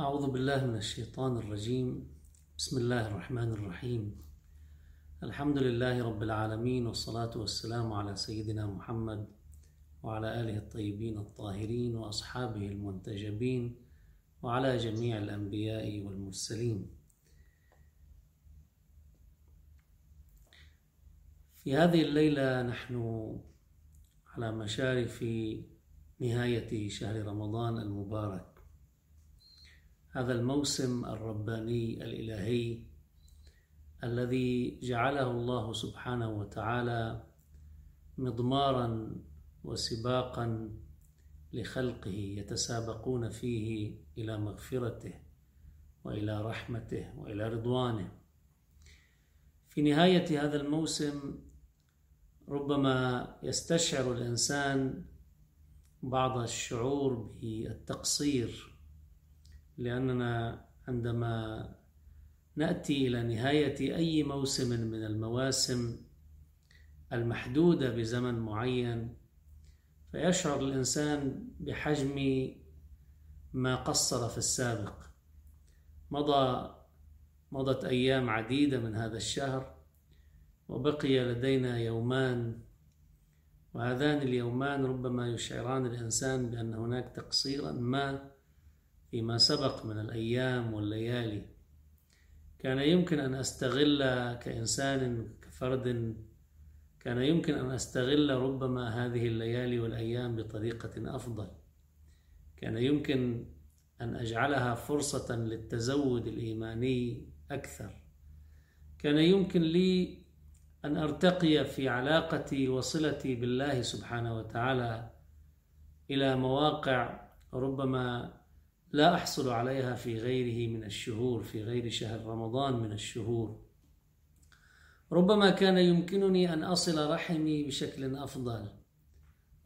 أعوذ بالله من الشيطان الرجيم. بسم الله الرحمن الرحيم. الحمد لله رب العالمين والصلاة والسلام على سيدنا محمد وعلى آله الطيبين الطاهرين وأصحابه المنتجبين وعلى جميع الأنبياء والمرسلين. في هذه الليلة نحن على مشارف نهاية شهر رمضان المبارك. هذا الموسم الرباني الإلهي الذي جعله الله سبحانه وتعالى مضمارا وسباقا لخلقه يتسابقون فيه إلى مغفرته وإلى رحمته وإلى رضوانه. في نهاية هذا الموسم ربما يستشعر الإنسان بعض الشعور بالتقصير لأننا عندما نأتي إلى نهاية أي موسم من المواسم المحدودة بزمن معين فيشعر الإنسان بحجم ما قصر في السابق. مضى مضت أيام عديدة من هذا الشهر وبقي لدينا يومان وهذان اليومان ربما يشعران الإنسان بأن هناك تقصيرا ما فيما سبق من الأيام والليالي. كان يمكن أن أستغل كإنسان كفرد كان يمكن أن أستغل ربما هذه الليالي والأيام بطريقة أفضل. كان يمكن أن أجعلها فرصة للتزود الإيماني أكثر. كان يمكن لي أن أرتقي في علاقتي وصلتي بالله سبحانه وتعالى إلى مواقع ربما لا أحصل عليها في غيره من الشهور في غير شهر رمضان من الشهور. ربما كان يمكنني أن أصل رحمي بشكل أفضل.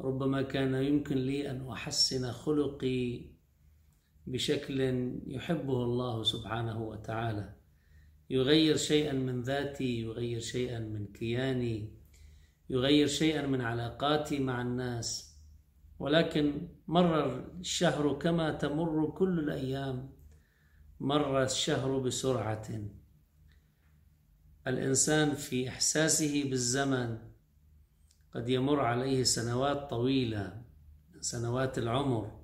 ربما كان يمكن لي أن أحسن خلقي بشكل يحبه الله سبحانه وتعالى. يغير شيئا من ذاتي يغير شيئا من كياني يغير شيئا من علاقاتي مع الناس. ولكن مر الشهر كما تمر كل الأيام. مر الشهر بسرعة. الإنسان في إحساسه بالزمن قد يمر عليه سنوات طويلة سنوات العمر.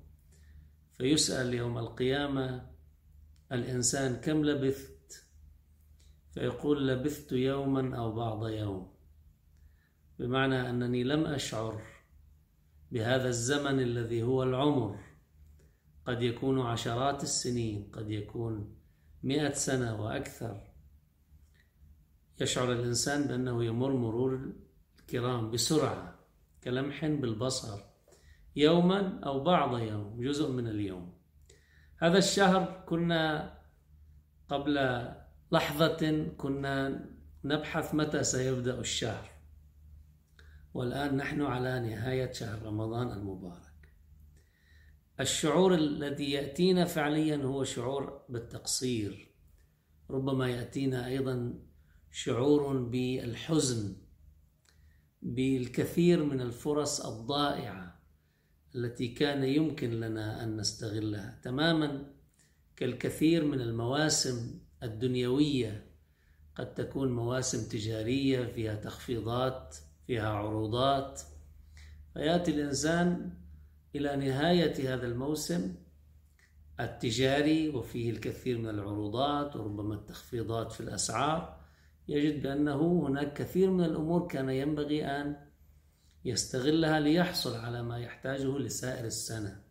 فيسأل يوم القيامة الإنسان كم لبثت؟ فيقول لبثت يوما أو بعض يوم. بمعنى أنني لم أشعر بهذا الزمن الذي هو العمر. قد يكون عشرات السنين قد يكون مئة سنة وأكثر. يشعر الإنسان بأنه يمر مرور الكرام بسرعة كلمح بالبصر يوما أو بعض يوم جزء من اليوم. هذا الشهر كنا قبل لحظة كنا نبحث متى سيبدأ الشهر. والآن نحن على نهاية شهر رمضان المبارك. الشعور الذي يأتينا فعليا هو شعور بالتقصير. ربما يأتينا أيضا شعور بالحزن بالكثير من الفرص الضائعة التي كان يمكن لنا أن نستغلها. تماما كالكثير من المواسم الدنيوية قد تكون مواسم تجارية فيها تخفيضات فيها عروضات. فيأتي الإنسان إلى نهاية هذا الموسم التجاري وفيه الكثير من العروضات وربما التخفيضات في الأسعار. يجد بأنه هناك كثير من الأمور كان ينبغي أن يستغلها ليحصل على ما يحتاجه لسائر السنة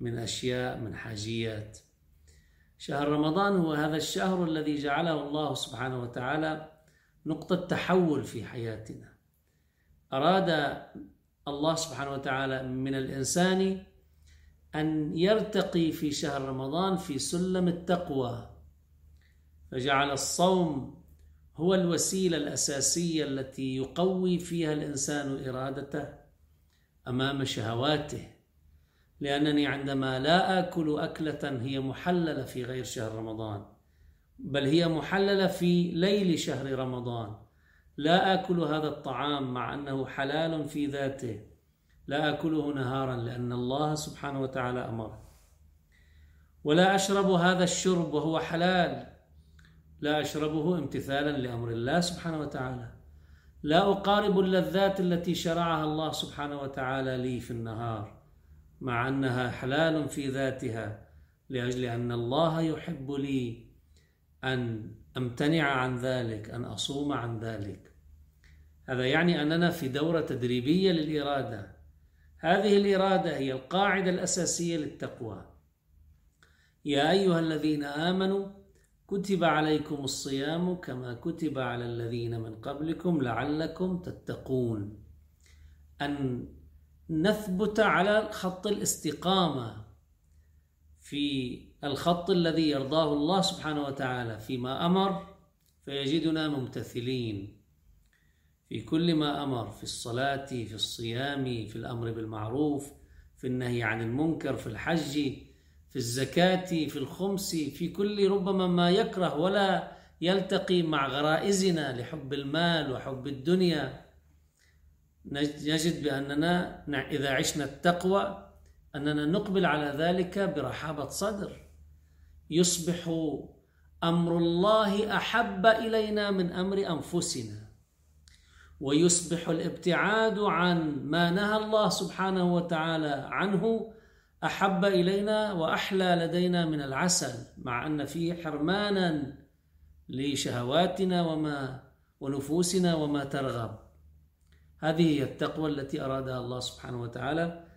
من أشياء من حاجيات. شهر رمضان هو هذا الشهر الذي جعله الله سبحانه وتعالى نقطة تحول في حياتنا. أراد الله سبحانه وتعالى من الإنسان أن يرتقي في شهر رمضان في سلم التقوى فجعل الصوم هو الوسيلة الأساسية التي يقوي فيها الإنسان إرادته أمام شهواته. لأنني عندما لا آكل أكلة هي محللة في غير شهر رمضان بل هي محللة في ليل شهر رمضان. لا آكل هذا الطعام مع أنه حلال في ذاته. لا آكله نهارا لأن الله سبحانه وتعالى أمر ولا أشرب هذا الشرب وهو حلال. لا أشربه امتثالا لأمر الله سبحانه وتعالى. لا أقارب اللذات التي شرعها الله سبحانه وتعالى لي في النهار مع أنها حلال في ذاتها لأجل أن الله يحب لي أن أمتنع عن ذلك أن أصوم عن ذلك. هذا يعني أننا في دورة تدريبية للإرادة. هذه الإرادة هي القاعدة الأساسية للتقوى. يا أيها الذين آمنوا كتب عليكم الصيام كما كتب على الذين من قبلكم لعلكم تتقون. أن نثبت على خط الاستقامة في الخط الذي يرضاه الله سبحانه وتعالى فيما أمر فيجدنا ممتثلين. في كل ما أمر في الصلاة في الصيام في الأمر بالمعروف في النهي عن المنكر في الحج في الزكاة في الخمس في كل ربما ما يكره ولا يلتقي مع غرائزنا لحب المال وحب الدنيا. نجد بأننا إذا عشنا التقوى أننا نقبل على ذلك برحابة صدر. يصبح أمر الله أحب إلينا من أمر أنفسنا. ويصبح الابتعاد عن ما نهى الله سبحانه وتعالى عنه أحب إلينا وأحلى لدينا من العسل مع أن فيه حرمانا لشهواتنا وما ونفوسنا وما ترغب. هذه هي التقوى التي أرادها الله سبحانه وتعالى.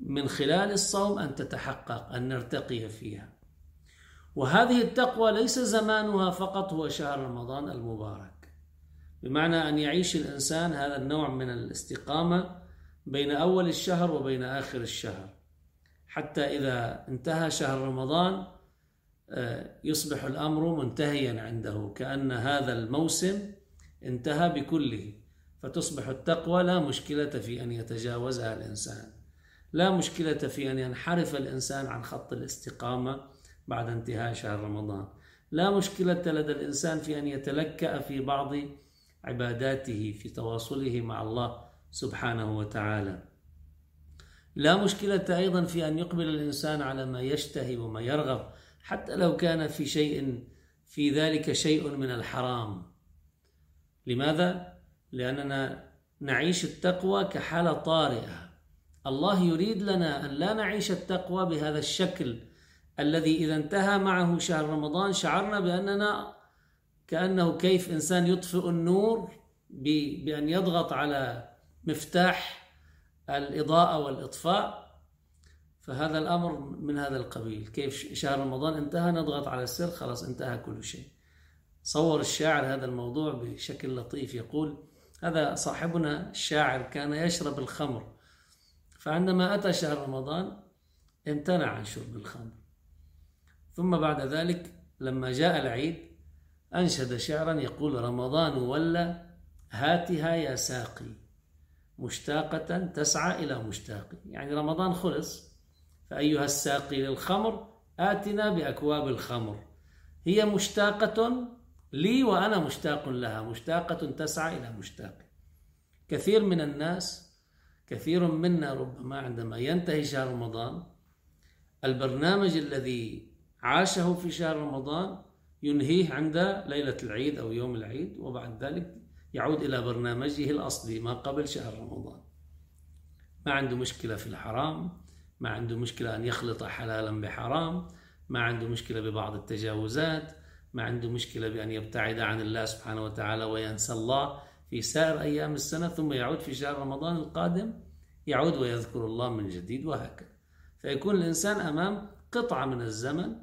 من خلال الصوم أن تتحقق أن نرتقي فيها. وهذه التقوى ليس زمانها فقط هو شهر رمضان المبارك. بمعنى أن يعيش الإنسان هذا النوع من الاستقامة بين أول الشهر وبين آخر الشهر. حتى إذا انتهى شهر رمضان آه، يصبح الأمر منتهيا عنده كأن هذا الموسم انتهى بكله فتصبح التقوى لا مشكلة في أن يتجاوزها الإنسان. لا مشكلة في أن ينحرف الإنسان عن خط الاستقامة بعد انتهاء شهر رمضان. لا مشكلة لدى الإنسان في أن يتلكأ في بعض عباداته في تواصله مع الله سبحانه وتعالى. لا مشكلة أيضا في أن يقبل الإنسان على ما يشتهي وما يرغب حتى لو كان في شيء في ذلك شيء من الحرام. لماذا؟ لأننا نعيش التقوى كحالة طارئة. الله يريد لنا أن لا نعيش التقوى بهذا الشكل الذي إذا انتهى معه شهر رمضان شعرنا بأننا كأنه كيف إنسان يطفئ النور بأن يضغط على مفتاح الإضاءة والإطفاء. فهذا الأمر من هذا القبيل. كيف شهر رمضان انتهى نضغط على السر خلاص انتهى كل شيء. صور الشاعر هذا الموضوع بشكل لطيف يقول هذا صاحبنا الشاعر كان يشرب الخمر فعندما أتى شهر رمضان امتنع عن شرب الخمر. ثم بعد ذلك لما جاء العيد أنشد شعرا يقول رمضان ولا هاتها يا ساقي مشتاقة تسعى إلى مشتاق يعني رمضان خلص فأيها الساقي للخمر آتنا بأكواب الخمر. هي مشتاقة لي وأنا مشتاق لها مشتاقة تسعى إلى مشتاق كثير من الناس كثير منا ربما عندما ينتهي شهر رمضان البرنامج الذي عاشه في شهر رمضان ينهيه عند ليلة العيد أو يوم العيد وبعد ذلك يعود إلى برنامجه الأصلي ما قبل شهر رمضان. ما عنده مشكلة في الحرام ما عنده مشكلة أن يخلط حلالا بحرام ما عنده مشكلة ببعض التجاوزات ما عنده مشكلة بأن يبتعد عن الله سبحانه وتعالى وينسى الله. في سائر أيام السنة ثم يعود في شهر رمضان القادم يعود ويذكر الله من جديد وهكذا. فيكون الإنسان أمام قطعة من الزمن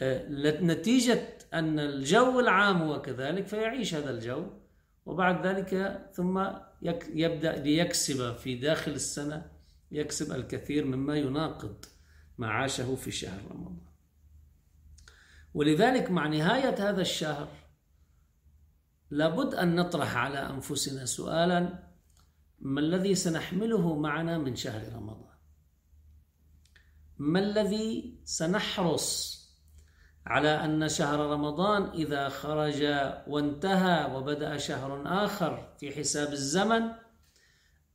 آه، نتيجة أن الجو العام هو كذلك فيعيش هذا الجو وبعد ذلك ثم يبدأ ليكسب في داخل السنة يكسب الكثير مما يناقض ما عاشه في شهر رمضان. ولذلك مع نهاية هذا الشهر لابد أن نطرح على أنفسنا سؤالا ما الذي سنحمله معنا من شهر رمضان؟ ما الذي سنحرص على أن شهر رمضان إذا خرج وانتهى وبدأ شهر آخر في حساب الزمن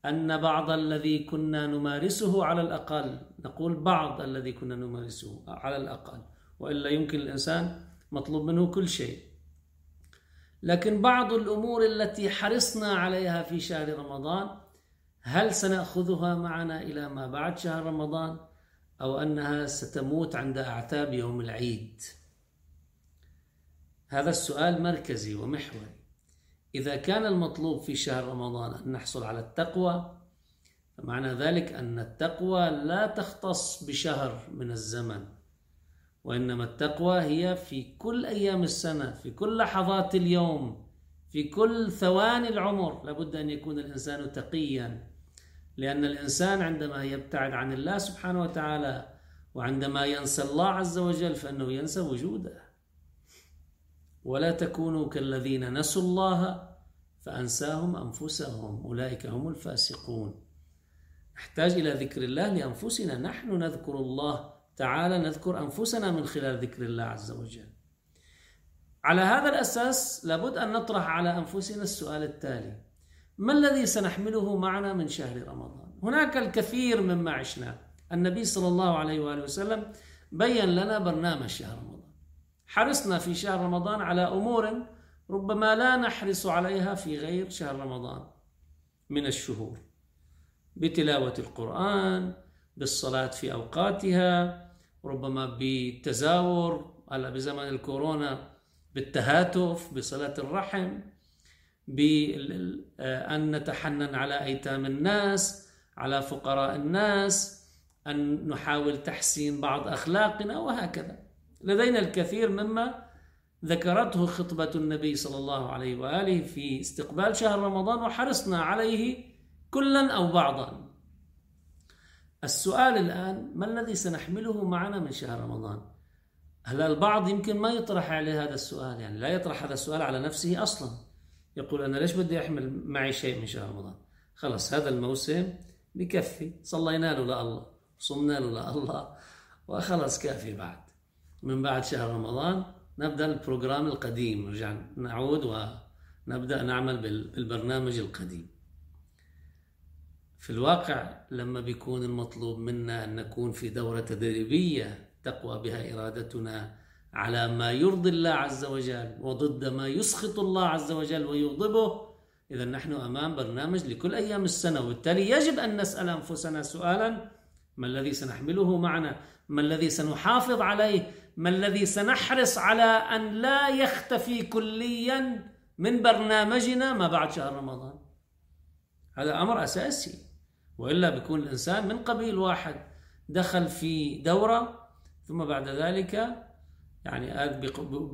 أن بعض الذي كنا نمارسه على الأقل نقول بعض الذي كنا نمارسه على الأقل وإلا يمكن الإنسان مطلوب منه كل شيء. لكن بعض الأمور التي حرصنا عليها في شهر رمضان هل سنأخذها معنا إلى ما بعد شهر رمضان أو أنها ستموت عند أعتاب يوم العيد؟ هذا السؤال مركزي ومحوري إذا كان المطلوب في شهر رمضان أن نحصل على التقوى فمعنى ذلك أن التقوى لا تختص بشهر من الزمن. وإنما التقوى هي في كل أيام السنة في كل لحظات اليوم في كل ثواني العمر. لابد أن يكون الإنسان تقيا لأن الإنسان عندما يبتعد عن الله سبحانه وتعالى وعندما ينسى الله عز وجل فإنه ينسى وجوده. ولا تكونوا كالذين نسوا الله فأنساهم أنفسهم أولئك هم الفاسقون. نحتاج إلى ذكر الله لأنفسنا. نحن نذكر الله تعالى نذكر أنفسنا من خلال ذكر الله عز وجل. على هذا الأساس لابد أن نطرح على أنفسنا السؤال التالي. ما الذي سنحمله معنا من شهر رمضان؟ هناك الكثير مما عشناه النبي صلى الله عليه وآله وسلم بين لنا برنامج شهر رمضان. حرصنا في شهر رمضان على أمور ربما لا نحرص عليها في غير شهر رمضان. من الشهور بتلاوة القرآن بالصلاة في أوقاتها ربما بالتزاور هلا بزمن الكورونا بالتهاتف بصلة الرحم بأن نتحنن على أيتام الناس على فقراء الناس أن نحاول تحسين بعض أخلاقنا وهكذا. لدينا الكثير مما ذكرته خطبة النبي صلى الله عليه وآله في استقبال شهر رمضان وحرصنا عليه كلا أو بعضا. السؤال الآن ما الذي سنحمله معنا من شهر رمضان؟ هلا البعض يمكن ما يطرح عليه هذا السؤال؟ يعني لا يطرح هذا السؤال على نفسه أصلا. يقول أنا ليش بدي أحمل معي شيء من شهر رمضان؟ خلص هذا الموسم بكفي. صلينا له لله صمنا له لله وخلص كافي بعد. من بعد شهر رمضان نبدأ البروجرام القديم. نرجع نعود ونبدأ نعمل بالبرنامج القديم. في الواقع لما بيكون المطلوب منا أن نكون في دورة تدريبية تقوى بها إرادتنا على ما يرضي الله عز وجل وضد ما يسخط الله عز وجل ويغضبه إذا نحن أمام برنامج لكل أيام السنة وبالتالي يجب أن نسأل أنفسنا سؤالا ما الذي سنحمله معنا؟ ما الذي سنحافظ عليه؟ ما الذي سنحرص على أن لا يختفي كليا من برنامجنا ما بعد شهر رمضان؟ هذا أمر أساسي. وإلا بيكون الإنسان من قبيل واحد دخل في دورة ثم بعد ذلك يعني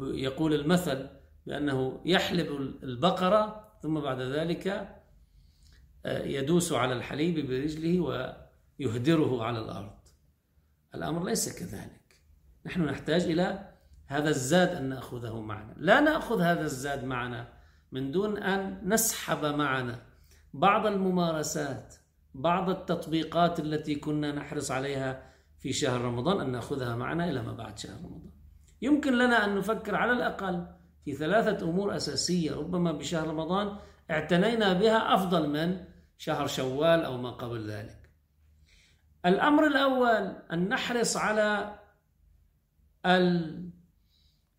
يقول المثل بأنه يحلب البقرة ثم بعد ذلك آه، يدوس على الحليب برجله ويهدره على الأرض. الأمر ليس كذلك. نحن نحتاج إلى هذا الزاد أن نأخذه معنا. لا نأخذ هذا الزاد معنا من دون أن نسحب معنا بعض الممارسات بعض التطبيقات التي كنا نحرص عليها في شهر رمضان أن نأخذها معنا إلى ما بعد شهر رمضان. يمكن لنا أن نفكر على الأقل في ثلاثة أمور أساسية ربما بشهر رمضان اعتنينا بها أفضل من شهر شوال أو ما قبل ذلك. الأمر الأول أن نحرص على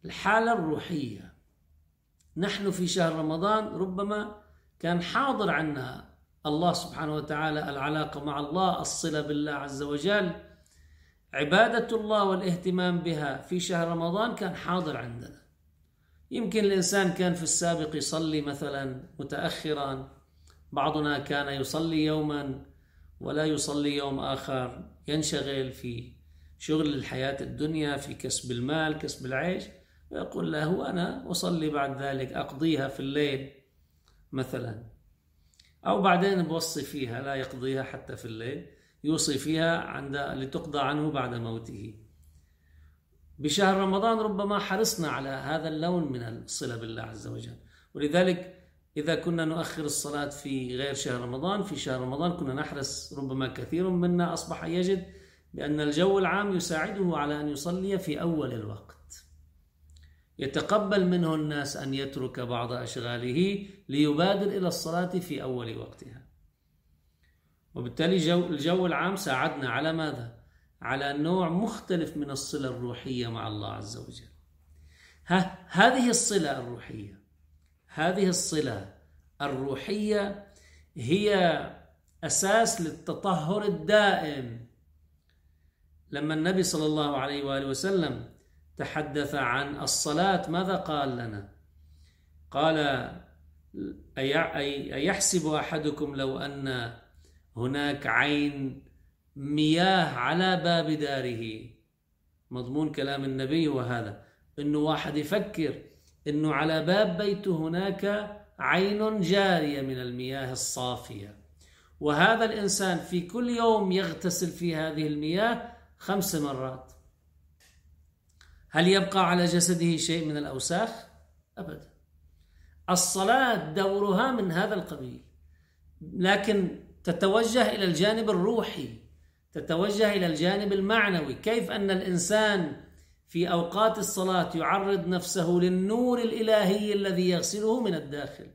الحالة الروحية. نحن في شهر رمضان ربما كان حاضر عنا الله سبحانه وتعالى العلاقة مع الله الصلة بالله عز وجل. عبادة الله والاهتمام بها في شهر رمضان كان حاضر عندنا. يمكن الإنسان كان في السابق يصلي مثلا متأخرا. بعضنا كان يصلي يوما ولا يصلي يوم آخر ينشغل في شغل الحياة الدنيا في كسب المال كسب العيش. ويقول له أنا أصلي بعد ذلك أقضيها في الليل مثلا. أو بعدين بوصي فيها لا يقضيها حتى في الليل يوصي فيها عند لتقضى عنه بعد موته. بشهر رمضان ربما حرصنا على هذا اللون من الصلة بالله عز وجل. ولذلك إذا كنا نؤخر الصلاة في غير شهر رمضان في شهر رمضان كنا نحرص ربما كثير منا أصبح يجد بأن الجو العام يساعده على أن يصلي في أول الوقت. يتقبل منه الناس أن يترك بعض أشغاله ليبادر إلى الصلاة في أول وقتها. وبالتالي جو الجو العام ساعدنا على ماذا؟ على نوع مختلف من الصلة الروحية مع الله عز وجل. ها هذه الصلة الروحية هذه الصلة الروحية هي أساس للتطهر الدائم. لما النبي صلى الله عليه وآله وسلم تحدث عن الصلاة ماذا قال لنا؟ قال أيحسب أحدكم لو أن هناك عين مياه على باب داره؟ مضمون كلام النبي وهذا. إنه واحد يفكر إنه على باب بيته هناك عين جارية من المياه الصافية. وهذا الإنسان في كل يوم يغتسل في هذه المياه خمس مرات. هل يبقى على جسده شيء من الأوساخ؟ أبدا. الصلاة دورها من هذا القبيل. لكن تتوجه إلى الجانب الروحي تتوجه إلى الجانب المعنوي. كيف أن الإنسان في أوقات الصلاة يعرض نفسه للنور الإلهي الذي يغسله من الداخل؟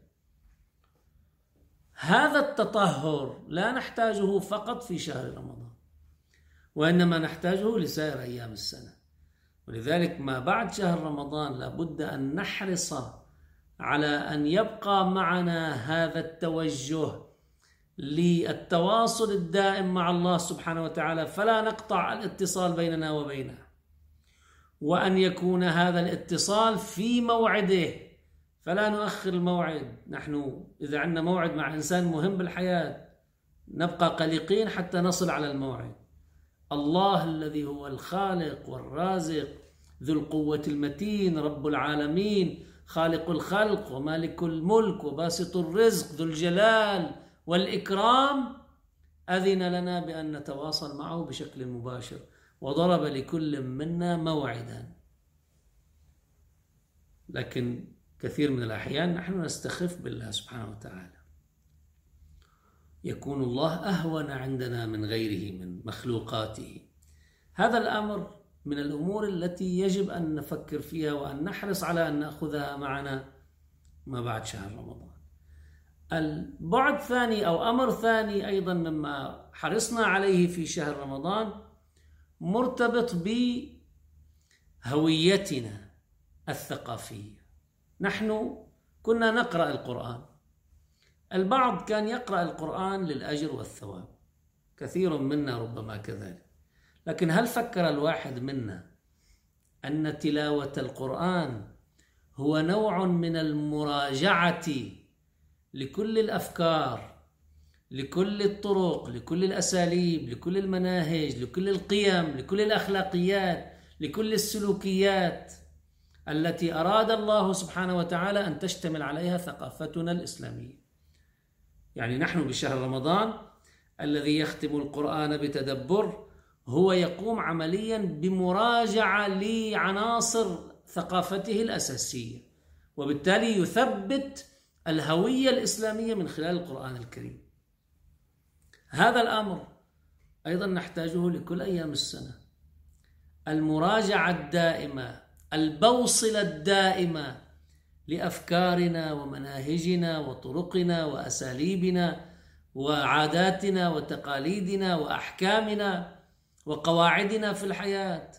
هذا التطهر لا نحتاجه فقط في شهر رمضان وإنما نحتاجه لسائر أيام السنة. ولذلك ما بعد شهر رمضان لابد أن نحرص على أن يبقى معنا هذا التوجه للتواصل الدائم مع الله سبحانه وتعالى فلا نقطع الاتصال بيننا وبينه. وأن يكون هذا الاتصال في موعده فلا نؤخر الموعد. نحن إذا عندنا موعد مع إنسان مهم بالحياة نبقى قلقين حتى نصل على الموعد. الله الذي هو الخالق والرازق ذو القوة المتين رب العالمين خالق الخلق ومالك الملك وباسط الرزق ذو الجلال والإكرام. أذن لنا بأن نتواصل معه بشكل مباشر. وضرب لكل منا موعدا. لكن كثير من الأحيان نحن نستخف بالله سبحانه وتعالى. يكون الله أهون عندنا من غيره من مخلوقاته. هذا الأمر من الأمور التي يجب أن نفكر فيها وأن نحرص على أن نأخذها معنا ما بعد شهر رمضان. البعد ثاني أو أمر ثاني أيضا مما حرصنا عليه في شهر رمضان مرتبط بهويتنا الثقافية. نحن كنا نقرأ القرآن. البعض كان يقرأ القرآن للأجر والثواب كثير منا ربما كذلك لكن هل فكر الواحد منا أن تلاوة القرآن هو نوع من المراجعة لكل الأفكار لكل الطرق لكل الأساليب لكل المناهج لكل القيم لكل الأخلاقيات لكل السلوكيات التي أراد الله سبحانه وتعالى أن تشتمل عليها ثقافتنا الإسلامية. يعني نحن بشهر رمضان الذي يختم القرآن بتدبر هو يقوم عمليا بمراجعة لعناصر ثقافته الأساسية وبالتالي يثبت الهوية الإسلامية من خلال القرآن الكريم. هذا الأمر أيضا نحتاجه لكل أيام السنة. المراجعة الدائمة البوصلة الدائمة لأفكارنا ومناهجنا وطرقنا وأساليبنا وعاداتنا وتقاليدنا وأحكامنا وقواعدنا في الحياة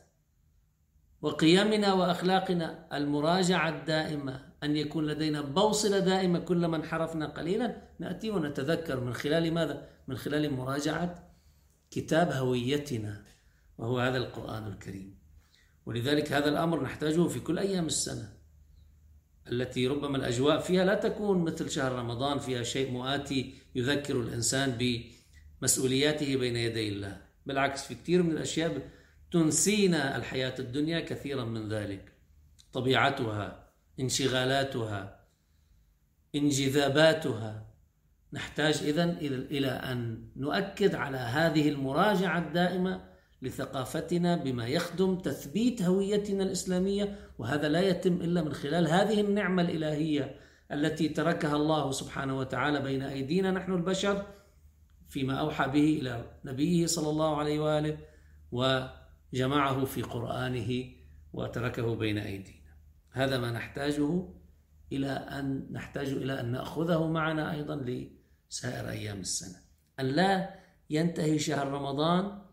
وقيمنا وأخلاقنا المراجعة الدائمة. أن يكون لدينا بوصلة دائمة كلما انحرفنا قليلا. نأتي ونتذكر من خلال ماذا؟ من خلال مراجعة كتاب هويتنا وهو هذا القرآن الكريم. ولذلك هذا الأمر نحتاجه في كل أيام السنة. التي ربما الأجواء فيها لا تكون مثل شهر رمضان فيها شيء مؤاتي يذكر الإنسان بمسؤولياته بين يدي الله. بالعكس في كثير من الأشياء تنسينا الحياة الدنيا كثيرا من ذلك. طبيعتها انشغالاتها انجذاباتها. نحتاج إذن إلى أن نؤكد على هذه المراجعة الدائمة لثقافتنا بما يخدم تثبيت هويتنا الإسلامية وهذا لا يتم إلا من خلال هذه النعمة الإلهية التي تركها الله سبحانه وتعالى بين أيدينا نحن البشر فيما أوحى به إلى نبيه صلى الله عليه وآله وجمعه في قرآنه وتركه بين أيدينا. هذا ما نحتاجه إلى أن نحتاج إلى أن نأخذه معنا أيضا لسائر أيام السنة. أن لا ينتهي شهر رمضان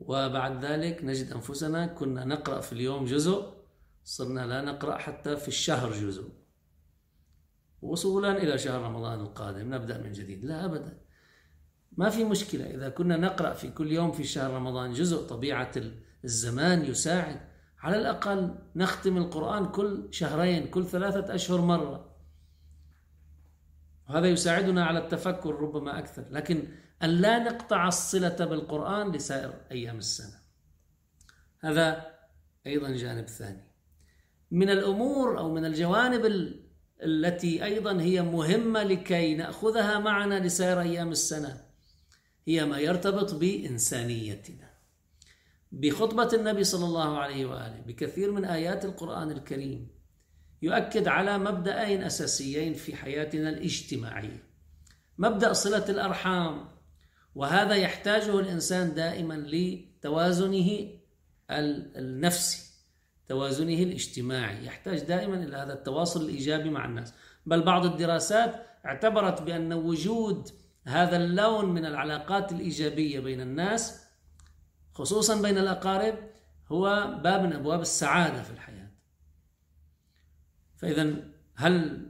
وبعد ذلك نجد أنفسنا كنا نقرأ في اليوم جزء صرنا لا نقرأ حتى في الشهر جزء. وصولا إلى شهر رمضان القادم نبدأ من جديد. لا أبدا. ما في مشكلة. إذا كنا نقرأ في كل يوم في شهر رمضان جزء طبيعة الزمان يساعد. على الأقل نختم القرآن كل شهرين كل ثلاثة أشهر مرة. وهذا يساعدنا على التفكر ربما أكثر. لكن أن لا نقطع الصلة بالقرآن لسائر أيام السنة. هذا أيضا جانب ثاني. من الأمور أو من الجوانب التي أيضا هي مهمة لكي نأخذها معنا لسائر أيام السنة هي ما يرتبط بإنسانيتنا. بخطبة النبي صلى الله عليه وآله بكثير من آيات القرآن الكريم يؤكد على مبدأين أساسيين في حياتنا الاجتماعية. مبدأ صلة الأرحام وهذا يحتاجه الإنسان دائما لتوازنه النفسي توازنه الاجتماعي. يحتاج دائما إلى هذا التواصل الإيجابي مع الناس. بل بعض الدراسات اعتبرت بأن وجود هذا اللون من العلاقات الإيجابية بين الناس خصوصا بين الأقارب هو باب من أبواب السعادة في الحياة. فإذا هل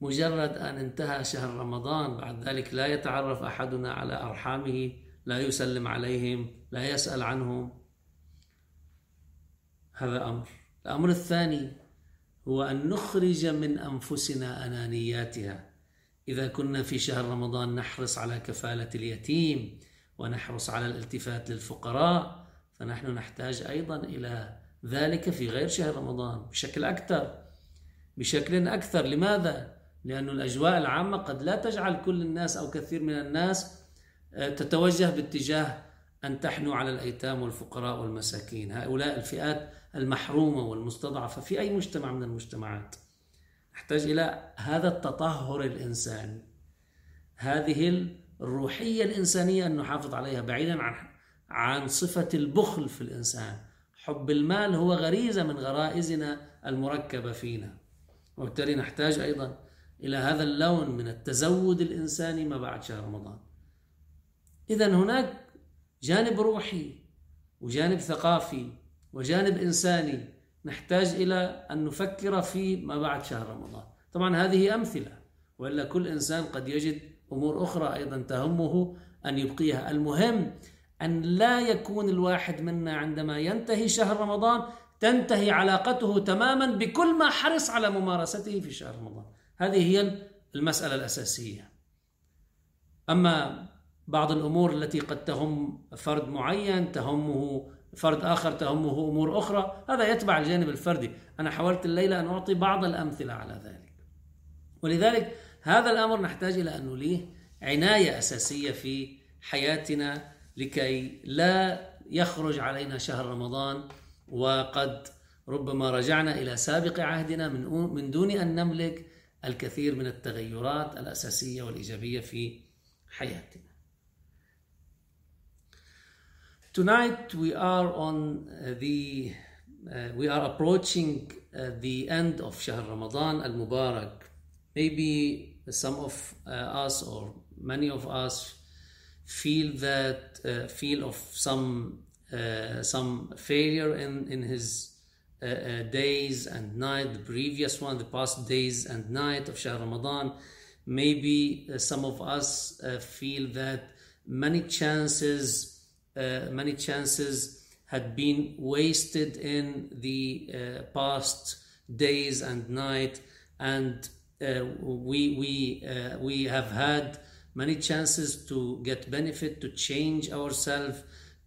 مجرد أن انتهى شهر رمضان بعد ذلك لا يتعرف أحدنا على أرحامه لا يسلم عليهم لا يسأل عنهم؟ هذا أمر. الأمر الثاني هو أن نخرج من أنفسنا أنانياتها. إذا كنا في شهر رمضان نحرص على كفالة اليتيم ونحرص على الالتفات للفقراء فنحن نحتاج أيضا إلى ذلك في غير شهر رمضان بشكل أكثر. بشكل أكثر. لماذا؟ لأن الأجواء العامة قد لا تجعل كل الناس أو كثير من الناس آه، تتوجه باتجاه أن تحنو على الأيتام والفقراء والمساكين. هؤلاء الفئات المحرومة والمستضعفة في أي مجتمع من المجتمعات. نحتاج إلى هذا التطهر الإنساني. هذه الروحية الإنسانية أن نحافظ عليها بعيدا عن عن صفة البخل في الإنسان. حب المال هو غريزة من غرائزنا المركبة فينا. وبالتالي نحتاج أيضا إلى هذا اللون من التزود الإنساني ما بعد شهر رمضان. إذا هناك جانب روحي وجانب ثقافي وجانب إنساني نحتاج إلى أن نفكر في ما بعد شهر رمضان. طبعا هذه أمثلة وإلا كل إنسان قد يجد أمور أخرى أيضا تهمه أن يبقيها. المهم أن لا يكون الواحد منا عندما ينتهي شهر رمضان تنتهي علاقته تماما بكل ما حرص على ممارسته في شهر رمضان. هذه هي المسألة الأساسية. أما بعض الأمور التي قد تهم فرد معين تهمه فرد آخر تهمه أمور أخرى هذا يتبع الجانب الفردي. أنا حاولت الليلة أن أعطي بعض الأمثلة على ذلك. ولذلك هذا الأمر نحتاج إلى أن نليه عناية أساسية في حياتنا لكي لا يخرج علينا شهر رمضان وقد ربما رجعنا إلى سابق عهدنا من من دون أن نملك الكثير من التغيرات الأساسية والإيجابية في حياتنا. Tonight we are on uh, the uh, we are approaching uh, the end of Ramadan al Mubarak. Maybe some of uh, us or many of us feel that uh, feel of some uh, some failure in in his days and night, the previous one, the past days and night of Shahr Ramadan. Maybe some of us feel that many chances uh, many chances had been wasted in the uh, past days and night and uh, we we uh, we have had many chances to get benefit to change ourselves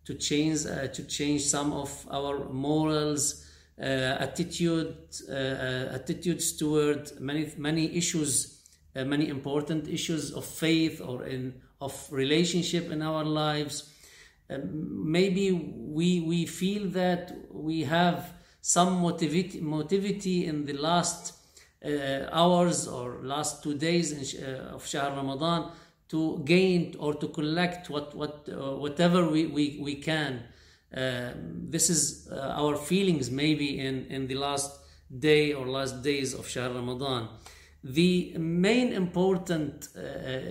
to change uh, to change some of our morals uh, attitude attitudes toward many many issues many important issues of faith or in of relationship in our lives. Um, maybe we we feel that we have some motivity motivity in the last uh, hours or last two days in, uh, of Shahr Ramadan to gain or to collect what what uh, whatever we we, we can. Um, this is uh, our feelings maybe in in the last day or last days of Shahr Ramadan. the main important uh,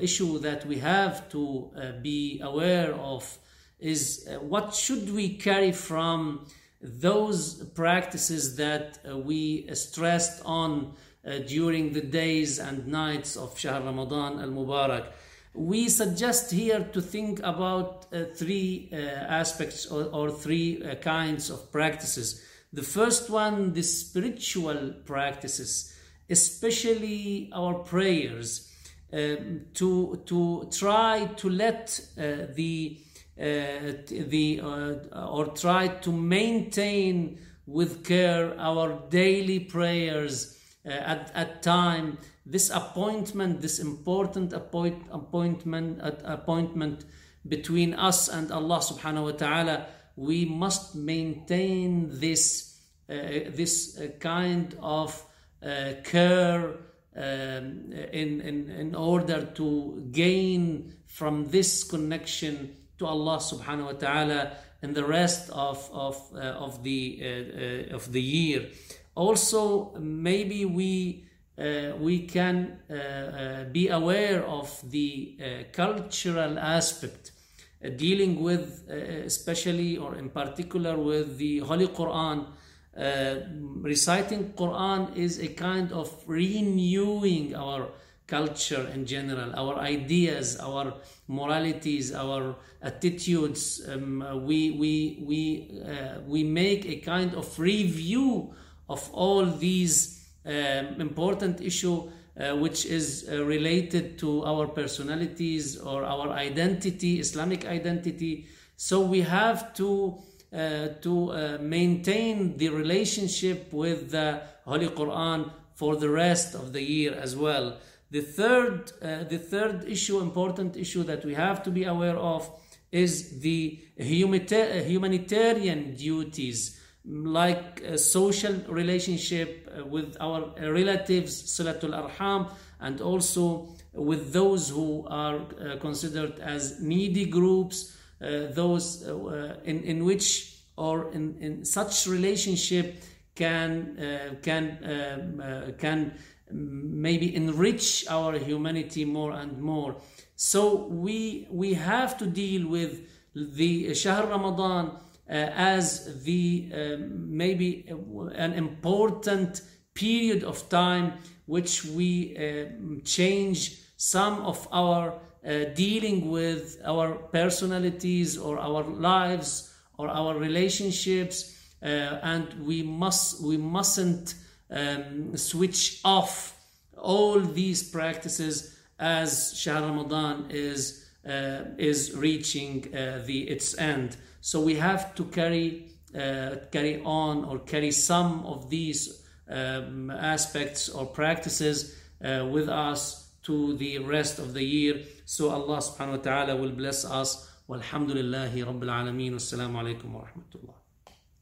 issue that we have to uh, be aware of is uh, what should we carry from those practices that uh, we stressed on uh, during the days and nights of Shahr Ramadan al Mubarak. We suggest here to think about uh, three aspects or, or three kinds of practices. The first one, the spiritual practices especially our prayers, um, to to try to let uh, the uh, the uh, or try to maintain with care our daily prayers uh, at at time. This appointment, this important appoint, appointment appointment between us and Allah Subhanahu wa Taala, we must maintain this uh, this uh, kind of uh, care um, in, in, in order to gain from this connection to Allah subhanahu wa ta'ala and the rest of, of, uh, of, the, uh, uh of the year. Also, maybe we, uh, we can uh, be aware of the cultural aspect dealing with, especially or in particular, with the Holy Quran uh, reciting Quran is a kind of renewing our culture in general, our ideas, our moralities, our attitudes. Um, we we we uh, we make a kind of review of all these important issue. Uh, which is uh, related to our personalities or our identity, Islamic identity. So we have to uh, to uh, maintain the relationship with the Holy Quran for the rest of the year as well. The third, uh, the third issue, important issue that we have to be aware of is the humanitarian duties like a social relationship with our relatives, Salatul Arham, and also with those who are uh, considered as needy groups, uh, those uh, in, in which or in, in such relationship can uh, can can maybe enrich our humanity more and more. So we we have to deal with the Shahr Ramadan uh, as the uh, maybe an important period of time which we uh, change some of our uh, dealing with our personalities or our lives or our relationships uh, and we must we mustn't um, switch off all these practices as Shahr Ramadan is uh, is reaching uh, the its end so we have to carry uh, carry on or carry some of these um, aspects or practices uh, with us to the rest of the year. So Allah subhanahu wa ta'ala will bless us. Walhamdulillahi Rabbil Alameen. Wassalamu alaikum wa rahmatullah.